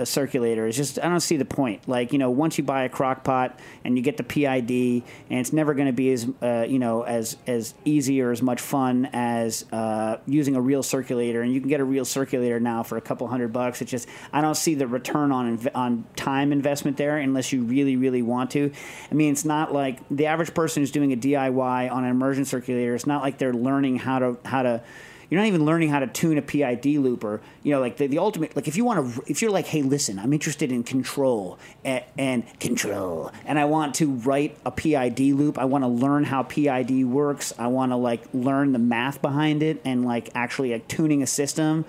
a circulator. It's just I don't see the point. Like you know, once you buy a crock pot and you get the PID, and it's never going to be as uh, you know as as easy or as much fun as uh, using a real circulator. And you can get a real circulator now for a couple hundred bucks. It's just I don't see the return on on time investment there unless you really really want to. I mean, it's not like the average person who's doing a DIY on an immersion circulator. It's not like they're learning how to how to you're not even learning how to tune a PID looper. You know, like the, the ultimate, like if you want to, if you're like, hey, listen, I'm interested in control and, and control, and I want to write a PID loop. I want to learn how PID works. I want to like learn the math behind it and like actually like tuning a system.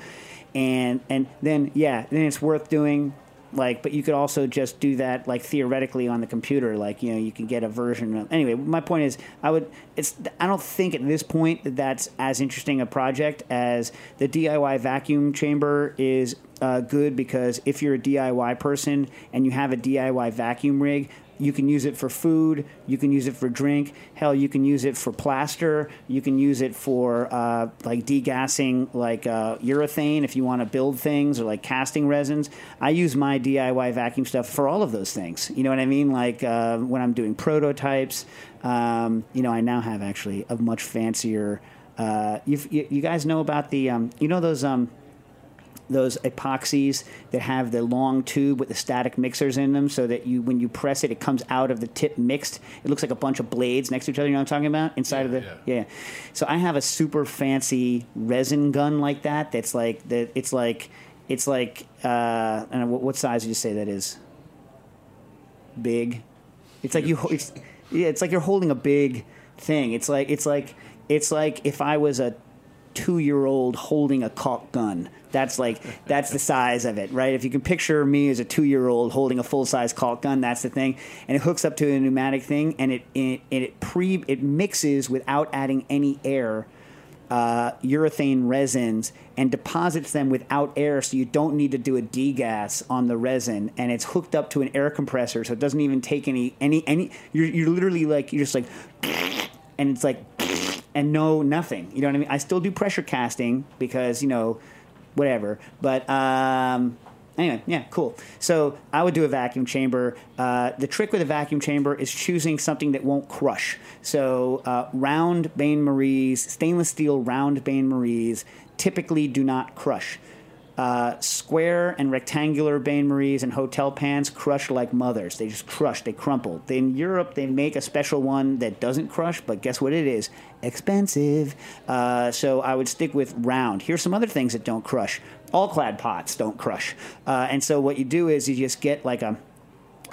And, and then, yeah, then it's worth doing like but you could also just do that like theoretically on the computer like you know you can get a version of anyway my point is i would it's i don't think at this point that that's as interesting a project as the diy vacuum chamber is uh, good because if you're a diy person and you have a diy vacuum rig you can use it for food. You can use it for drink. Hell, you can use it for plaster. You can use it for uh, like degassing, like uh, urethane if you want to build things, or like casting resins. I use my DIY vacuum stuff for all of those things. You know what I mean? Like uh, when I'm doing prototypes. Um, you know, I now have actually a much fancier. Uh, you, you guys know about the um, you know those um, those epoxies that have the long tube with the static mixers in them so that you when you press it it comes out of the tip mixed. It looks like a bunch of blades next to each other you know what i'm talking about? Inside of the yeah. yeah. so i have a super fancy resin gun like that that's like that it's like it's like uh i don't know what, what size would you say that is? Big? It's like you it's yeah it's like you're holding a big thing. It's like it's like it's like if i was a two year old holding a caulk gun. That's like that's the size of it, right? If you can picture me as a two year old holding a full size caulk gun, that's the thing. And it hooks up to a pneumatic thing, and it it, it pre it mixes without adding any air. Uh, urethane resins and deposits them without air, so you don't need to do a degas on the resin, and it's hooked up to an air compressor, so it doesn't even take any any any. You're, you're literally like you're just like, and it's like and know nothing. You know what I mean? I still do pressure casting because you know, whatever. But um, anyway, yeah, cool. So I would do a vacuum chamber. Uh, the trick with a vacuum chamber is choosing something that won't crush. So uh, round Bain Marie's, stainless steel round Bain Marie's, typically do not crush. Uh, square and rectangular bain maries and hotel pans crush like mothers. They just crush. They crumple. In Europe, they make a special one that doesn't crush, but guess what it is? Expensive. Uh, so I would stick with round. Here's some other things that don't crush. All clad pots don't crush. Uh, and so what you do is you just get like a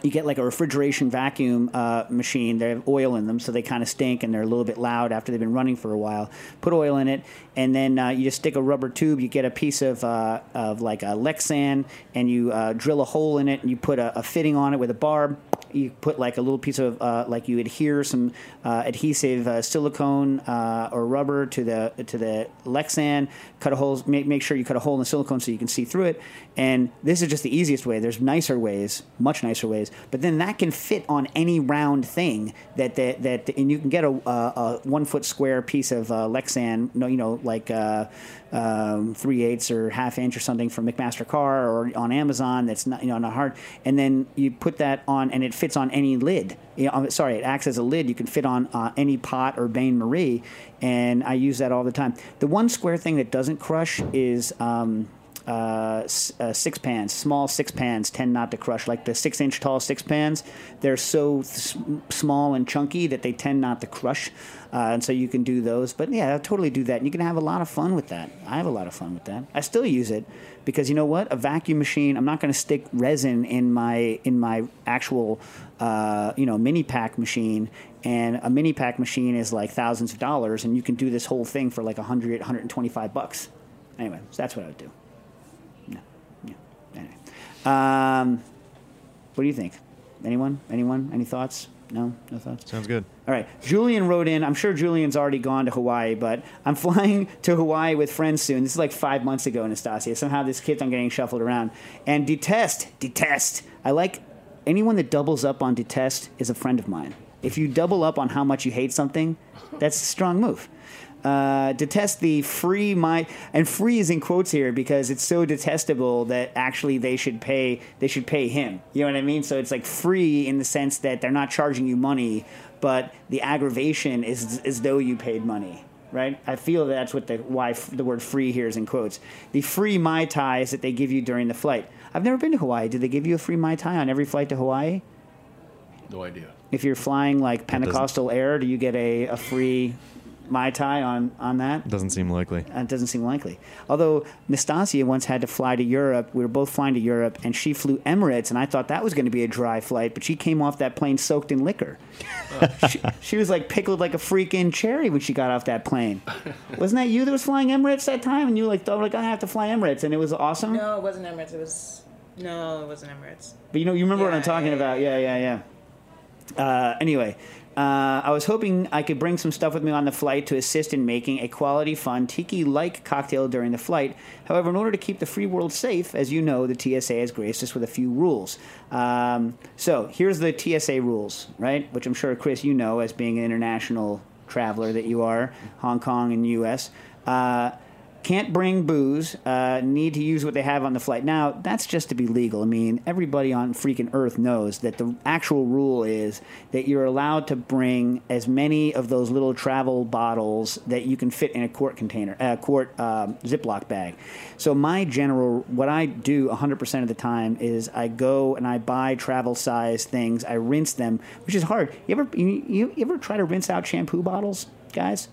you get like a refrigeration vacuum uh, machine. They have oil in them, so they kind of stink and they're a little bit loud after they've been running for a while. Put oil in it, and then uh, you just stick a rubber tube. You get a piece of uh, of like a Lexan, and you uh, drill a hole in it, and you put a, a fitting on it with a barb. You put like a little piece of uh, like you adhere some uh, adhesive uh, silicone uh, or rubber to the to the Lexan. Cut a hole. Make, make sure you cut a hole in the silicone so you can see through it. And this is just the easiest way. There's nicer ways, much nicer ways. But then that can fit on any round thing that that, that and you can get a, a, a one foot square piece of uh, Lexan. No, you know like. Um, three eighths or half inch or something from McMaster-Carr or on Amazon that's not you know not hard, and then you put that on and it fits on any lid. You know, sorry, it acts as a lid. You can fit on uh, any pot or Bain Marie, and I use that all the time. The one square thing that doesn't crush is. Um, uh, uh, six pans, small six pans tend not to crush. Like the six inch tall six pans, they're so s- small and chunky that they tend not to crush. Uh, and so you can do those. But yeah, I'll totally do that. And you can have a lot of fun with that. I have a lot of fun with that. I still use it because you know what? A vacuum machine. I'm not going to stick resin in my in my actual uh, you know mini pack machine. And a mini pack machine is like thousands of dollars, and you can do this whole thing for like 100, 125 bucks. Anyway, so that's what I would do. Um, what do you think? Anyone? Anyone? Any thoughts? No? No thoughts? Sounds good. All right. Julian wrote in. I'm sure Julian's already gone to Hawaii, but I'm flying to Hawaii with friends soon. This is like five months ago, Anastasia. Somehow this keeps on getting shuffled around. And detest, detest. I like anyone that doubles up on detest is a friend of mine. If you double up on how much you hate something, that's a strong move. Uh, detest the free my and free is in quotes here because it's so detestable that actually they should pay they should pay him. You know what I mean? So it's like free in the sense that they're not charging you money, but the aggravation is as though you paid money. Right? I feel that's what the why f- the word free here is in quotes. The free mai tais that they give you during the flight. I've never been to Hawaii. Do they give you a free mai tai on every flight to Hawaii? No idea. If you're flying like Pentecostal Air, do you get a, a free mai tai on on that? Doesn't seem likely. It doesn't seem likely. Although Nastassia once had to fly to Europe, we were both flying to Europe, and she flew Emirates, and I thought that was going to be a dry flight, but she came off that plane soaked in liquor. she, she was like pickled like a freaking cherry when she got off that plane. Wasn't that you that was flying Emirates that time? And you like thought like I have to fly Emirates, and it was awesome. No, it wasn't Emirates. It was no, it wasn't Emirates. But you know, you remember what I'm talking yeah, about? Yeah, yeah, yeah. Uh, anyway, uh, I was hoping I could bring some stuff with me on the flight to assist in making a quality, fun, tiki-like cocktail during the flight. However, in order to keep the free world safe, as you know, the TSA has graced us with a few rules. Um, so here's the TSA rules, right? Which I'm sure, Chris, you know as being an international traveler that you are, Hong Kong and U.S. Uh, can't bring booze, uh, need to use what they have on the flight. Now, that's just to be legal. I mean, everybody on freaking Earth knows that the actual rule is that you're allowed to bring as many of those little travel bottles that you can fit in a quart container, a quart um, Ziploc bag. So, my general, what I do 100% of the time is I go and I buy travel size things, I rinse them, which is hard. You ever, you, you ever try to rinse out shampoo bottles, guys?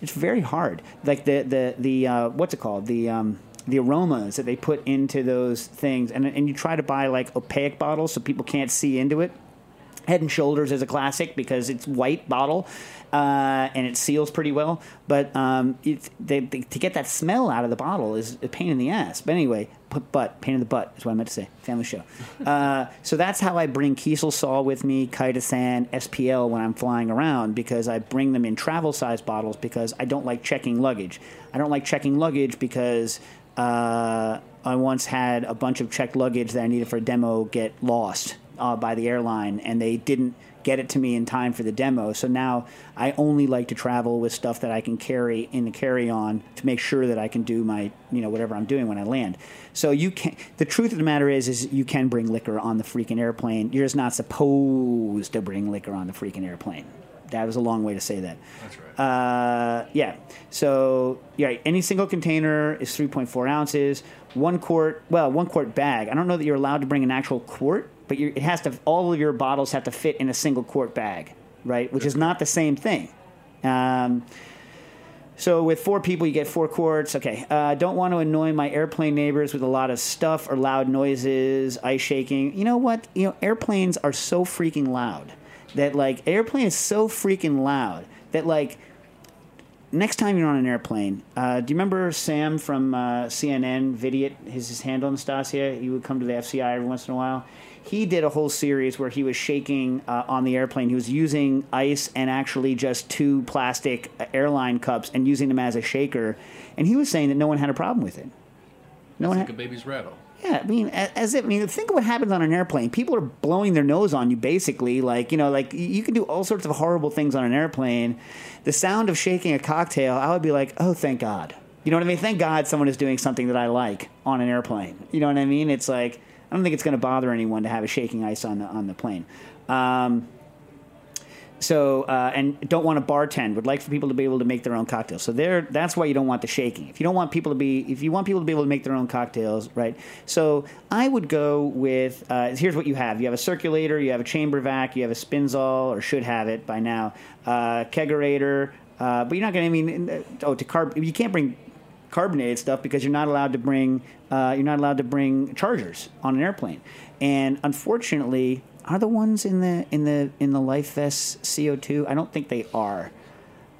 It's very hard. Like the the the uh, what's it called? The um, the aromas that they put into those things, and and you try to buy like opaque bottles so people can't see into it. Head and Shoulders is a classic because it's white bottle uh, and it seals pretty well. But um, they, they, to get that smell out of the bottle is a pain in the ass. But anyway, butt pain in the butt is what I meant to say. Family show. Uh, so that's how I bring Kieselsol with me, chitosan, SPL when I'm flying around because I bring them in travel size bottles because I don't like checking luggage. I don't like checking luggage because. Uh, I once had a bunch of checked luggage that I needed for a demo get lost uh, by the airline, and they didn't get it to me in time for the demo. So now I only like to travel with stuff that I can carry in the carry-on to make sure that I can do my, you know, whatever I'm doing when I land. So you can. The truth of the matter is, is you can bring liquor on the freaking airplane. You're just not supposed to bring liquor on the freaking airplane. That was a long way to say that. That's right. Uh, yeah. So yeah, any single container is 3.4 ounces. One quart, well, one quart bag. I don't know that you're allowed to bring an actual quart, but you're, it has to. All of your bottles have to fit in a single quart bag, right? Which is not the same thing. Um, so with four people, you get four quarts. Okay. Uh, don't want to annoy my airplane neighbors with a lot of stuff or loud noises, ice shaking. You know what? You know, airplanes are so freaking loud that like airplane is so freaking loud that like next time you're on an airplane, uh, do you remember Sam from uh, CNN, Vidiot, his, his handle, Nastassia? He would come to the FCI every once in a while. He did a whole series where he was shaking uh, on the airplane. He was using ice and actually just two plastic airline cups and using them as a shaker. And he was saying that no one had a problem with it. No one like had, a baby's rattle. yeah, I mean, as if, I mean, think of what happens on an airplane. People are blowing their nose on you, basically. Like, you know, like you can do all sorts of horrible things on an airplane. The sound of shaking a cocktail, I would be like, oh, thank God. You know what I mean? Thank God someone is doing something that I like on an airplane. You know what I mean? It's like I don't think it's going to bother anyone to have a shaking ice on the on the plane. Um, so uh, and don't want to bartend. Would like for people to be able to make their own cocktails. So there, that's why you don't want the shaking. If you don't want people to be, if you want people to be able to make their own cocktails, right? So I would go with. Uh, here's what you have: you have a circulator, you have a chamber vac, you have a spinzall, or should have it by now. Uh, kegerator, uh, but you're not going to. I mean, oh, to carb, you can't bring carbonated stuff because you're not allowed to bring uh, you're not allowed to bring chargers on an airplane. And unfortunately, are the ones in the in the in the life vest CO2? I don't think they are.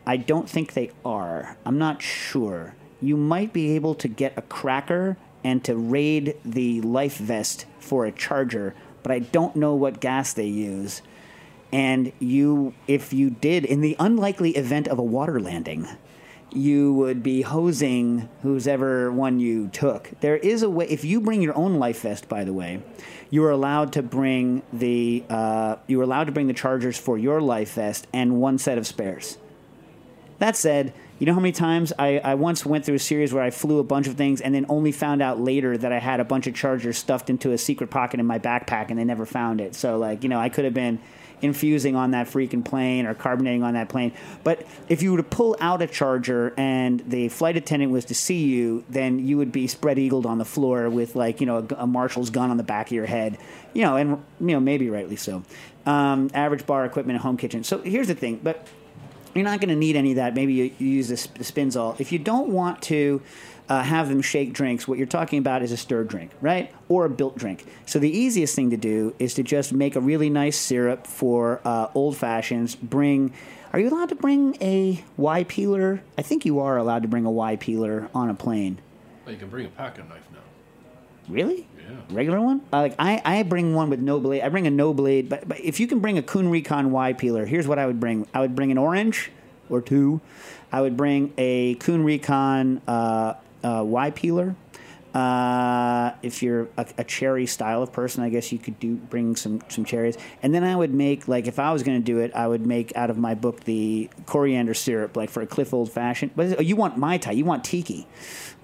I don't think they are. I'm not sure. You might be able to get a cracker and to raid the life vest for a charger, but I don't know what gas they use. And you, if you did, in the unlikely event of a water landing, you would be hosing who's ever one you took. There is a way. If you bring your own life vest, by the way, you are allowed to bring the uh, you are allowed to bring the chargers for your life vest and one set of spares. That said, you know how many times I, I once went through a series where I flew a bunch of things and then only found out later that I had a bunch of chargers stuffed into a secret pocket in my backpack and they never found it. So like you know I could have been infusing on that freaking plane or carbonating on that plane. But if you were to pull out a charger and the flight attendant was to see you, then you would be spread eagled on the floor with like you know a, a marshal's gun on the back of your head. You know, and you know maybe rightly so. Um, average bar equipment, home kitchen. So here's the thing, but you're not going to need any of that. Maybe you, you use the Spinzall. If you don't want to uh, have them shake drinks, what you're talking about is a stirred drink, right? Or a built drink. So the easiest thing to do is to just make a really nice syrup for uh, old fashions. Bring. Are you allowed to bring a Y peeler? I think you are allowed to bring a Y peeler on a plane. Well, you can bring a pocket knife now. Really? Yeah. Regular one? Uh, like I, I bring one with no blade. I bring a no blade, but, but if you can bring a Kuhn Rikon Y peeler, here's what I would bring. I would bring an orange or two. I would bring a Kuhn Rikon uh, uh, Y peeler. Uh, if you're a, a cherry style of person, I guess you could do bring some some cherries. And then I would make like if I was going to do it, I would make out of my book the coriander syrup, like for a Cliff Old Fashioned. But oh, you want mai tai, you want tiki.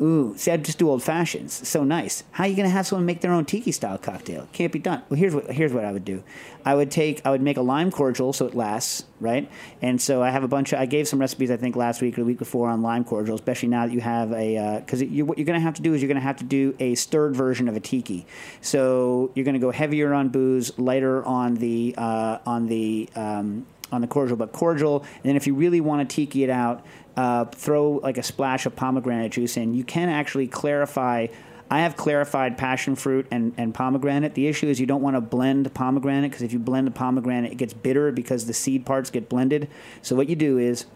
Ooh, see, I'd just do old fashions. So nice. How are you going to have someone make their own tiki style cocktail? Can't be done. Well, here's what here's what I would do. I would take I would make a lime cordial so it lasts, right? And so I have a bunch of I gave some recipes I think last week or the week before on lime cordial, especially now that you have a because you, what you're going to have to do is you're going to have to do a stirred version of a tiki. So you're going to go heavier on booze, lighter on the uh, on the um, on the cordial, but cordial. And then if you really want to tiki it out, uh, throw like a splash of pomegranate juice in. You can actually clarify. I have clarified passion fruit and, and pomegranate. The issue is you don't want to blend pomegranate because if you blend the pomegranate, it gets bitter because the seed parts get blended. So what you do is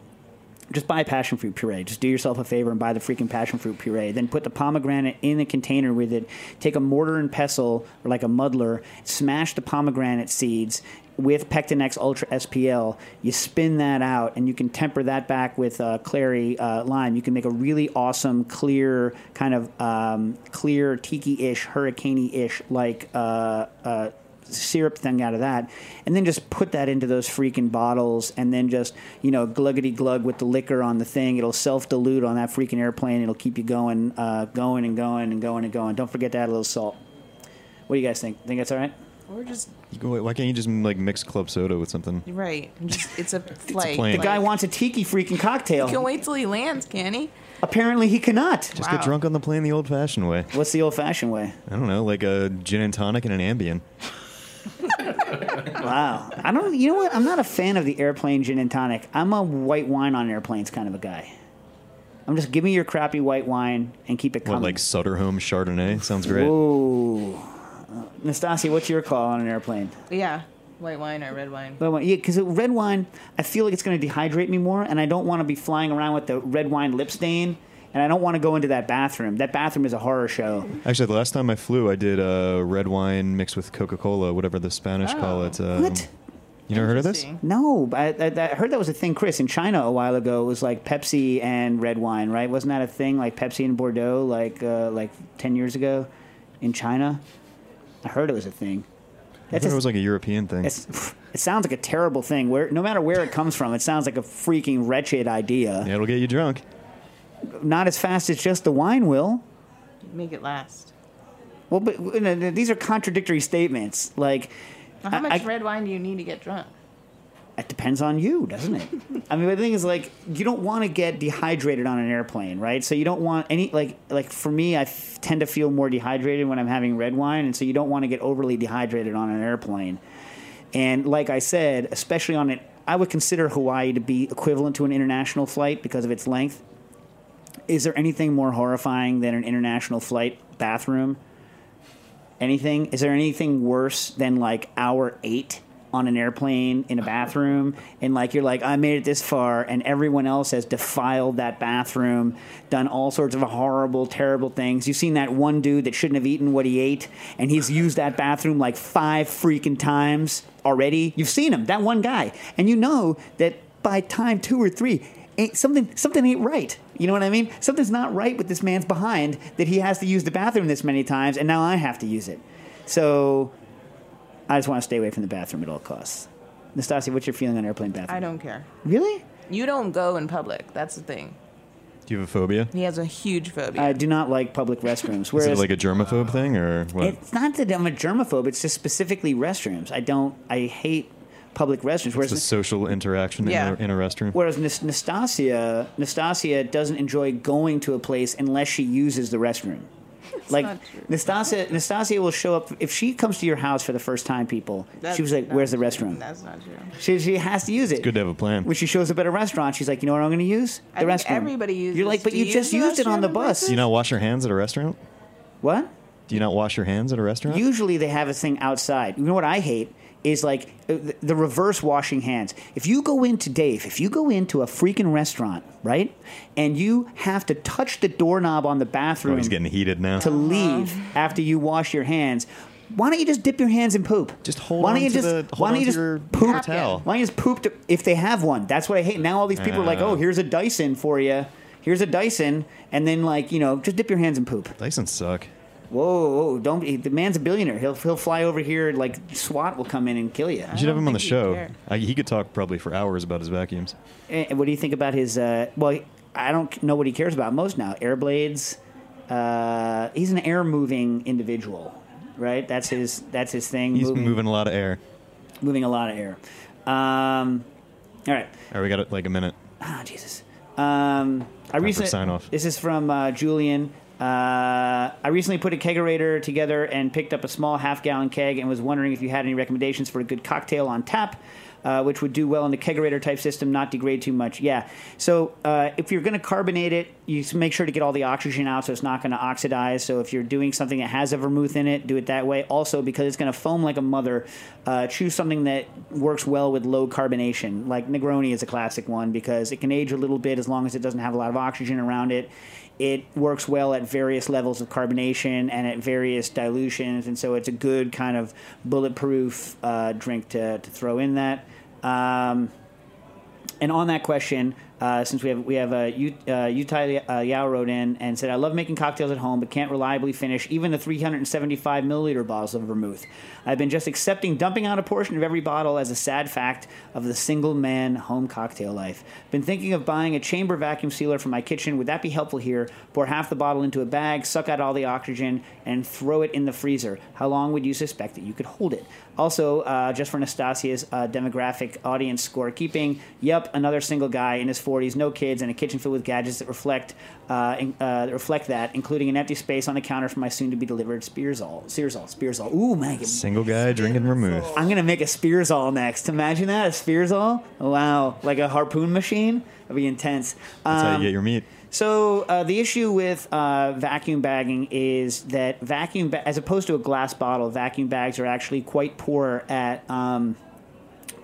just buy passion fruit puree. Just do yourself a favor and buy the freaking passion fruit puree. Then put the pomegranate in the container with it. Take a mortar and pestle or like a muddler, smash the pomegranate seeds with Pectinex Ultra SPL. You spin that out and you can temper that back with uh, clary uh, lime. You can make a really awesome, clear, kind of um, clear tiki-ish, hurricane-ish like uh, uh, syrup thing out of that, and then just put that into those freaking bottles, and then just you know gluggity glug with the liquor on the thing. It'll self dilute on that freaking airplane. It'll keep you going, uh, going and going and going and going. Don't forget to add a little salt. What do you guys think? Think that's all right? Or just Why can't you just like mix club soda with something? right. Just, it's a flight. plane. The guy wants a tiki freaking cocktail. He can wait till he lands, can he? Apparently, he cannot. Just Wow. get drunk on the plane the old-fashioned way. What's the old-fashioned way? I don't know, like a gin and tonic and an Ambien. Wow. I don't. You know what? I'm not a fan of the airplane gin and tonic. I'm a white wine on airplanes kind of a guy. I'm just give me your crappy white wine and keep it coming. What, like Sutter Home Chardonnay? Sounds great. Ooh. Uh, Nastassia, what's your call on an airplane? Yeah. White wine or red wine? Red wine, yeah, because red wine, I feel like it's going to dehydrate me more, and I don't want to be flying around with the red wine lip stain, and I don't want to go into that bathroom. That bathroom is a horror show. Actually, the last time I flew, I did uh, red wine mixed with Coca Cola, whatever the Spanish call it. Um, What? You never heard of this? No, but I, I, I heard that was a thing, Chris. In China a while ago, it was like Pepsi and red wine, right? Wasn't that a thing, like Pepsi and Bordeaux, like uh, like ten years ago in China? I heard it was a thing. I That's thought a- it was like a European thing. it's, it sounds like a terrible thing. Where no matter where it comes from, it sounds like a freaking wretched idea. Yeah, it'll get you drunk. Not as fast as just the wine will. Make it last. Well, but you know, these are contradictory statements. Like, Now, how much I- red wine do you need to get drunk? It depends on you, doesn't it? I mean, the thing is, like, you don't want to get dehydrated on an airplane, right? So you don't want any, like, like for me, I f- tend to feel more dehydrated when I'm having red wine, and so you don't want to get overly dehydrated on an airplane. And like I said, especially on it, I would consider Hawaii to be equivalent to an international flight because of its length. Is there anything more horrifying than an international flight bathroom? Anything? Is there anything worse than like hour eight on an airplane in a bathroom? And like you're like, I made it this far, and everyone else has defiled that bathroom, done all sorts of horrible, terrible things. You've seen that one dude that shouldn't have eaten what he ate, and he's used that bathroom like five freaking times already. You've seen him, that one guy, and you know that by time two or three, ain't something something ain't right. You know what I mean? Something's not right with this man's behind that he has to use the bathroom this many times, and now I have to use it. So I just want to stay away from the bathroom at all costs. Nastassia, what's your feeling on airplane bathroom? I don't care. Really? You don't go in public. That's the thing. Do you have a phobia? He has a huge phobia. I do not like public restrooms. Is it like a germaphobe thing or what? it's not that I'm a germaphobe. It's just specifically restrooms. I don't. I hate public restrooms. It's Whereas the social interaction Yeah. in, a, in a restroom. Whereas Nas- Nastassia, Nastassia doesn't enjoy going to a place unless she uses the restroom. Like. Nastassia, Nastassia will show up if she comes to your house for the first time. People, That's she was like, "Where's the true. restroom?" That's not true. She, she has to use it. Good to have a plan. When she shows up at a restaurant, she's like, "You know what I'm going to use? The I restroom." everybody uses- You're like, "But you, you just use used it on the bus." places? Do you not wash your hands at a restaurant? What? Do you not wash your hands at a restaurant? Usually they have a thing outside. You know what I hate is like uh, the, the reverse washing hands. If you go into Dave, if you go into a freaking restaurant, right, and you have to touch the doorknob on the bathroom, oh, bathroom he's getting heated now. to leave after you wash your hands. Why don't you just dip your hands in poop? Just hold why don't on you to just, the- hold why don't on you to just poop? paper towel. Why don't you just poop to, if they have one? That's what I hate. Now all these people are like, Uh. oh, here's a Dyson for you. Here's a Dyson, and then like you know, just dip your hands in poop. Dysons suck. Whoa, whoa, don't be. The man's a billionaire. He'll he'll fly over here. Like SWAT will come in and kill you. You should have him on the show. I, he could talk probably for hours about his vacuums. And Eh, what do you think about his? Uh, well, I don't know what he cares about most now. Air blades. Uh, he's an air moving individual, right? That's his. That's his thing. He's moving a lot of air. moving a lot of air. Um, all right. All right, we got like a minute. Ah, Jesus. Um, I recently sign off. This is from uh, Julian. Uh, I recently put a kegerator together and picked up a small half gallon keg and was wondering if you had any recommendations for a good cocktail on tap, uh, which would do well in the kegerator type system, not degrade too much. Yeah. So uh, if you're going to carbonate it, you make sure to get all the oxygen out so it's not going to oxidize. So if you're doing something that has a vermouth in it, do it that way. Also, because it's going to foam like a mother, uh, choose something that works well with low carbonation. Like Negroni is a classic one because it can age a little bit as long as it doesn't have a lot of oxygen around it. It works well at various levels of carbonation and at various dilutions, and so it's a good kind of bulletproof uh, drink to, to throw in that. Um, and on that question, uh, since we have we have uh, Yu- uh, Yutai uh, Yao wrote in and said, "I love making cocktails at home, but can't reliably finish even the 375 milliliter bottles of vermouth. I've been just accepting dumping out a portion of every bottle as a sad fact of the single man home cocktail life. Been thinking of buying a chamber vacuum sealer for my kitchen. Would that be helpful here? Pour half the bottle into a bag, suck out all the oxygen, and throw it in the freezer. How long would you suspect that you could hold it? Also, uh, just for Nastassia's uh, demographic audience scorekeeping, yep, another single guy in his 40s, no kids, and a kitchen filled with gadgets that reflect uh, in, uh, that reflect that, including an empty space on the counter for my soon-to-be-delivered Spearsall. Spearsall, Spearsall. Ooh, man, Single guy drinking vermouth. I'm gonna make a Spearsall next. Imagine that, a Spearsall. Wow, like a harpoon machine. That'd be intense. That's how Um, you get your meat. so uh, the issue with uh, vacuum bagging is that vacuum, ba- as opposed to a glass bottle, vacuum bags are actually quite poor at um,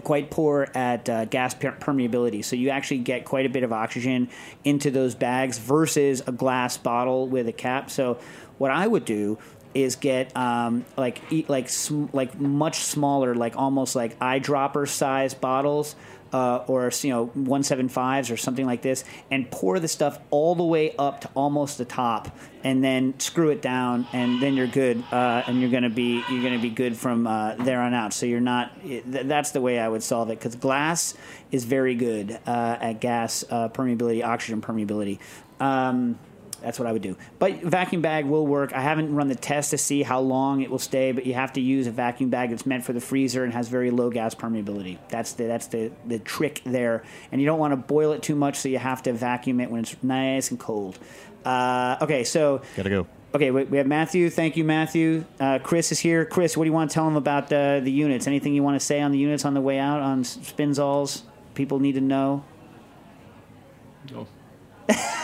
quite poor at uh, gas per- permeability. So you actually get quite a bit of oxygen into those bags versus a glass bottle with a cap. So what I would do is get um, like eat like sm- like much smaller, like almost like eyedropper size bottles. Uh, or you know 175s or something like this and pour the stuff all the way up to almost the top and then screw it down and then you're good uh, and you're gonna be you're gonna be good from uh, there on out. So you're not th- that's the way I would solve it because glass is very good uh, at gas uh, permeability oxygen permeability. Um, that's what I would do. But vacuum bag will work. I haven't run the test to see how long it will stay, but you have to use a vacuum bag that's meant for the freezer and has very low gas permeability. That's the that's the, the trick there. And you don't want to boil it too much, so you have to vacuum it when it's nice and cold. Uh, okay, so Gotta go. okay, we, we have Matthew. Thank you, Matthew. Uh, Chris is here. Chris, what do you want to tell him about uh, the units? Anything you want to say on the units on the way out on Spinzalls? People need to know. No.